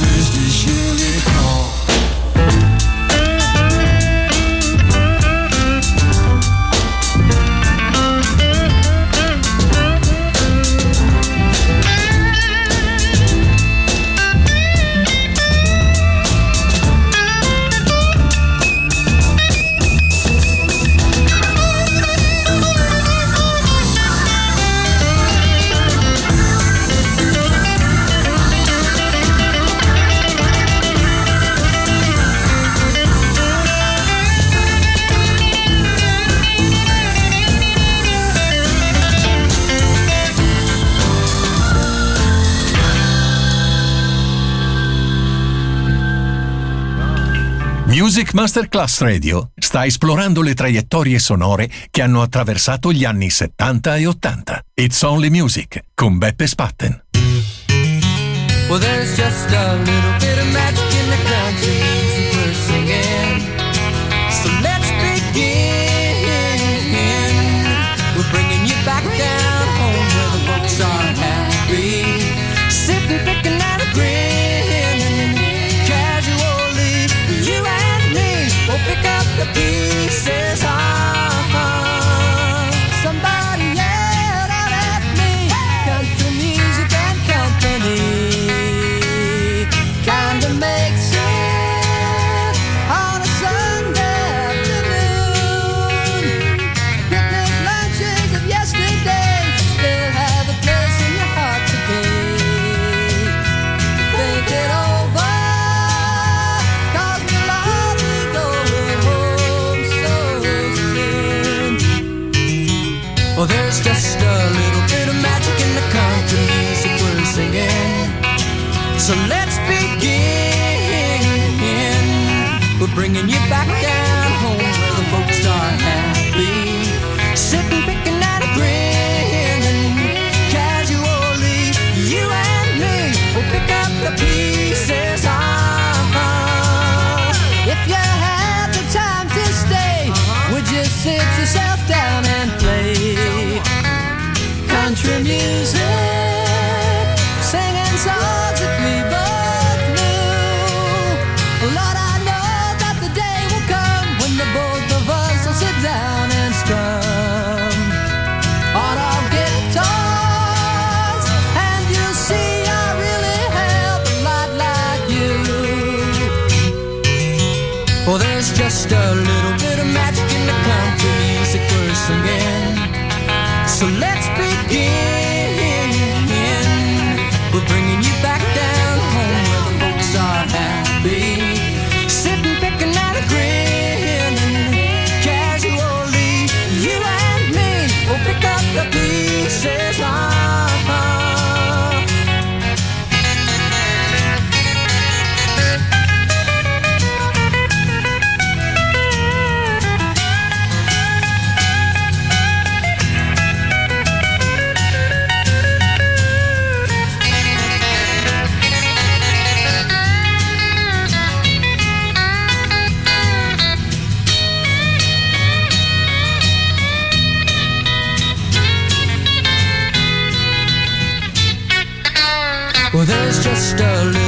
This is this yearly. Music Masterclass Radio sta esplorando le traiettorie sonore che hanno attraversato gli anni 70 e 80. It's Only Music con Beppe Spatten. Well, there's just a little bit of magic in the country we're singing. Just a little bit of magic in the country music we're singing. So let's begin. We're bringing you back. Just a little bit of magic in the country's a curse again. So let's begin. Well, there's just a little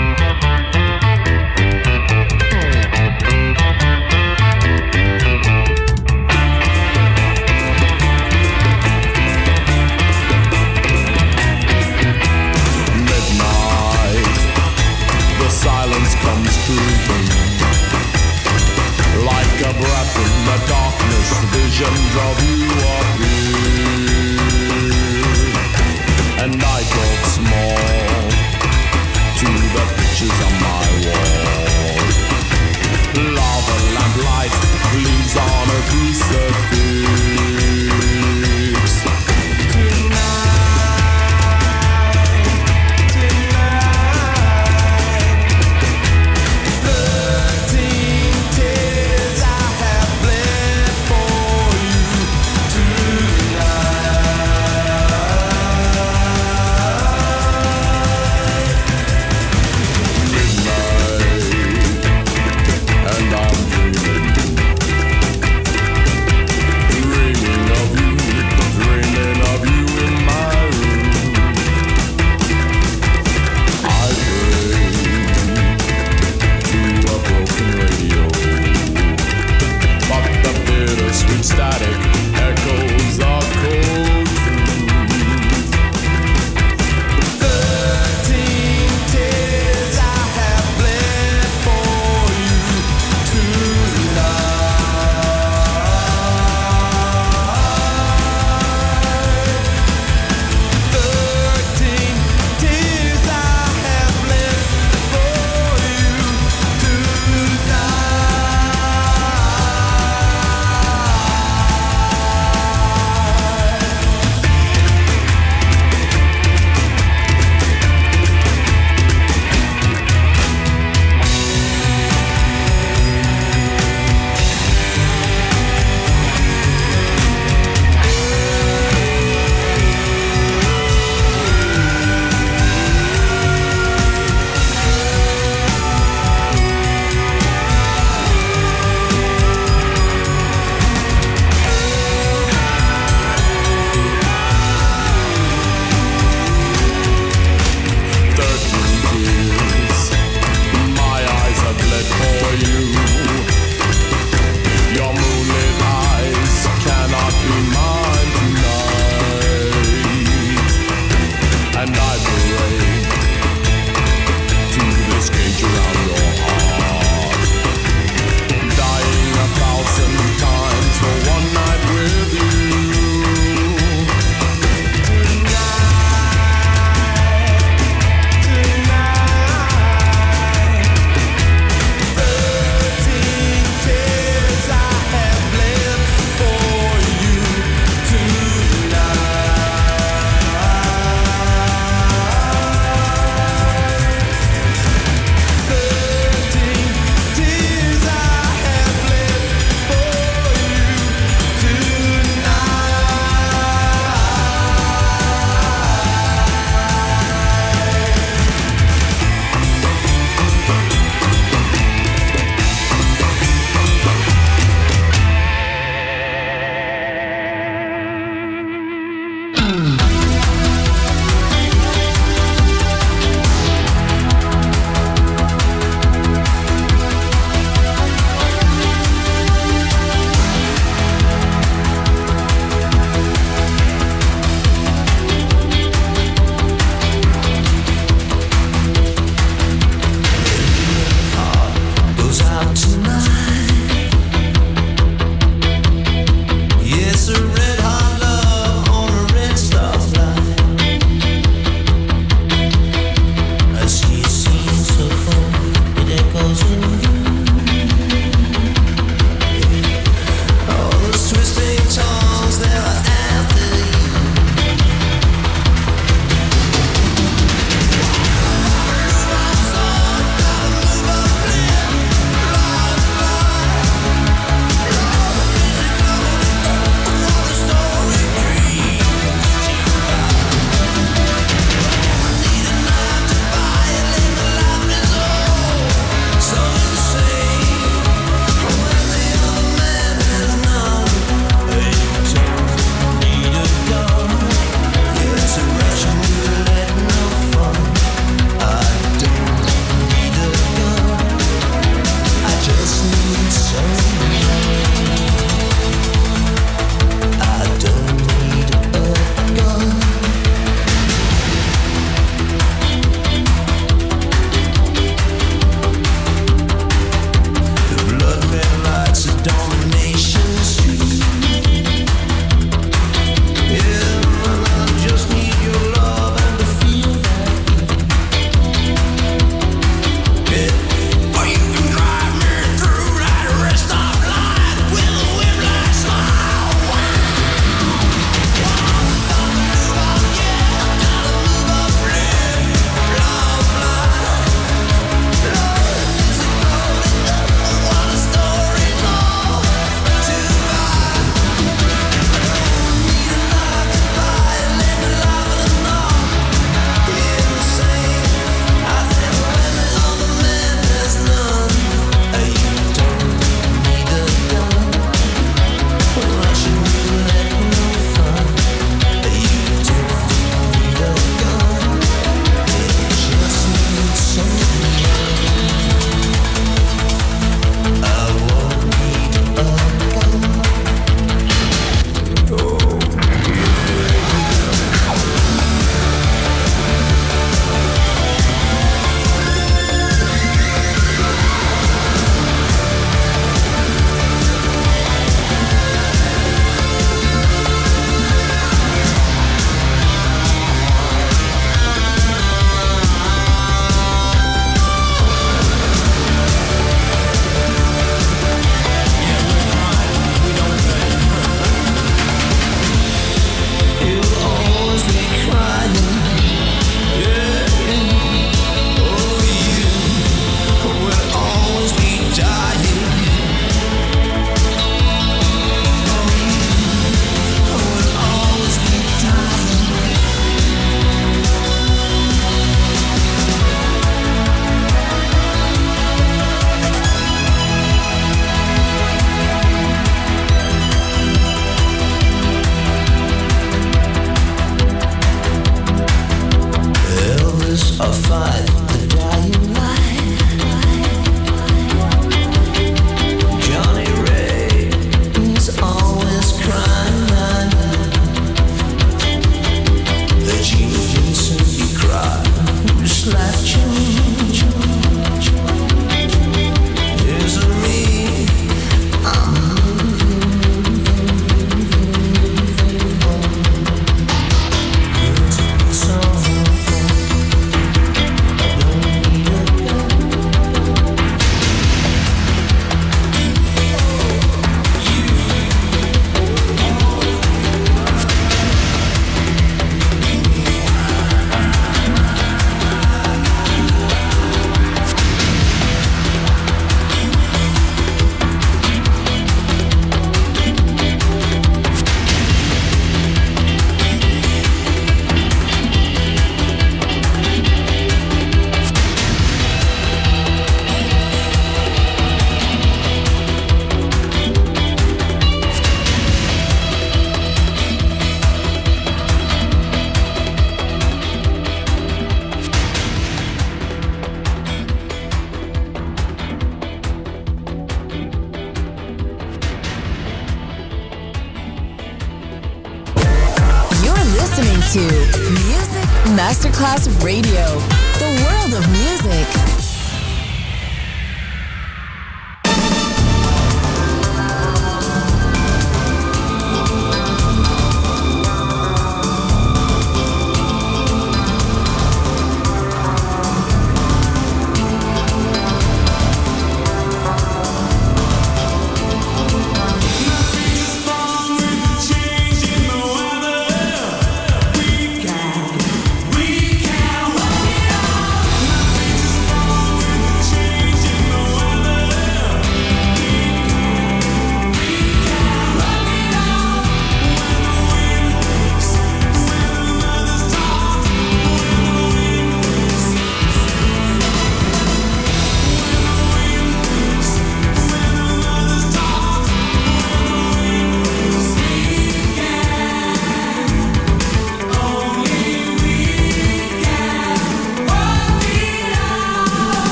Visions of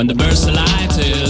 When the burst of light is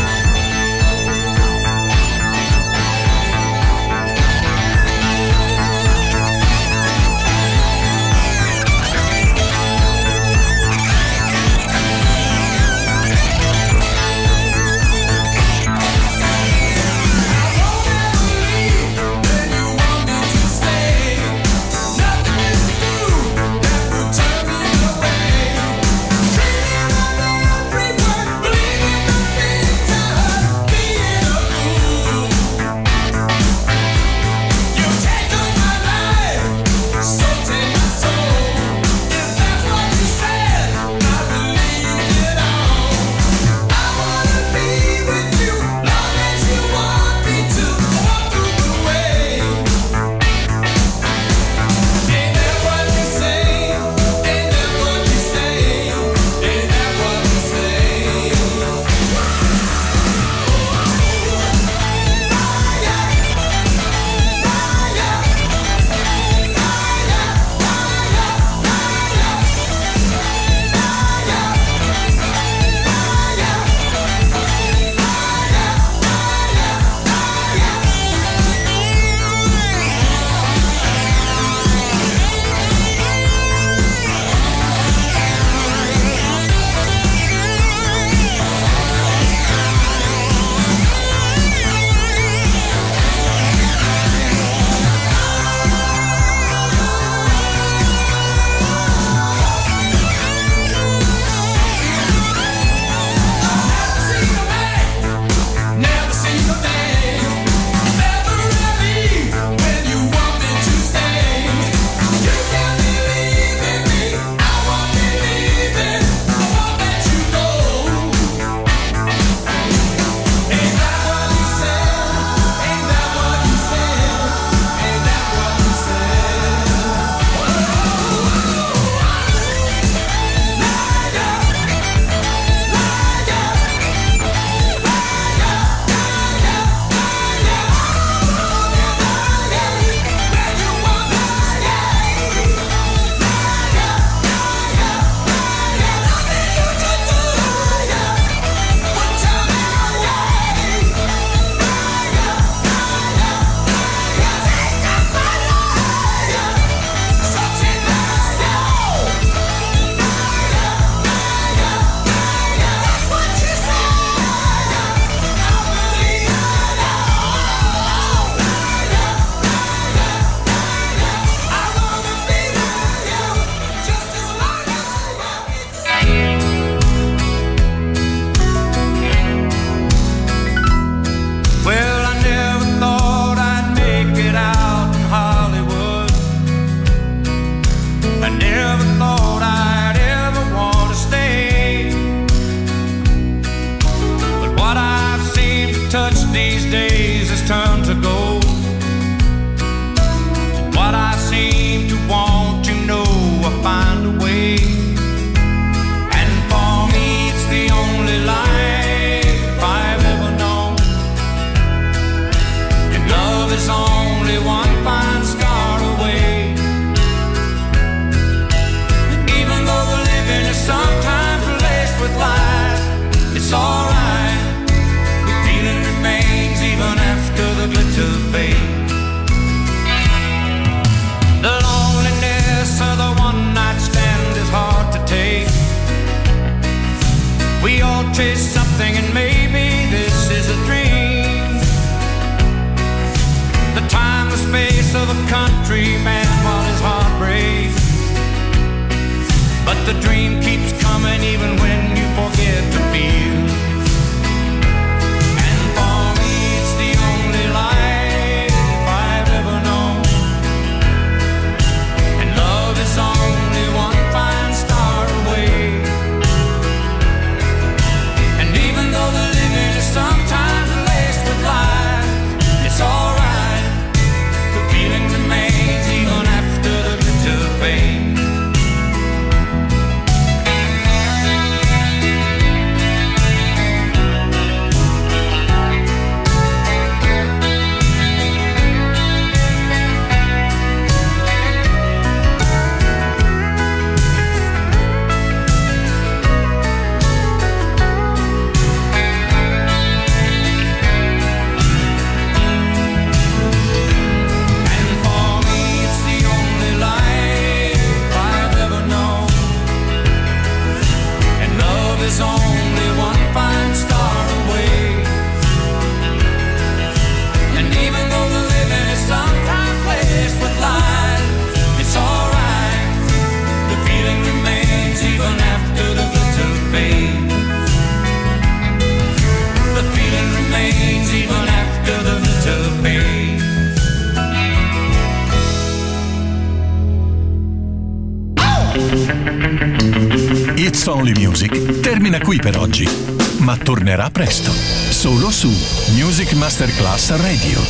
Radio.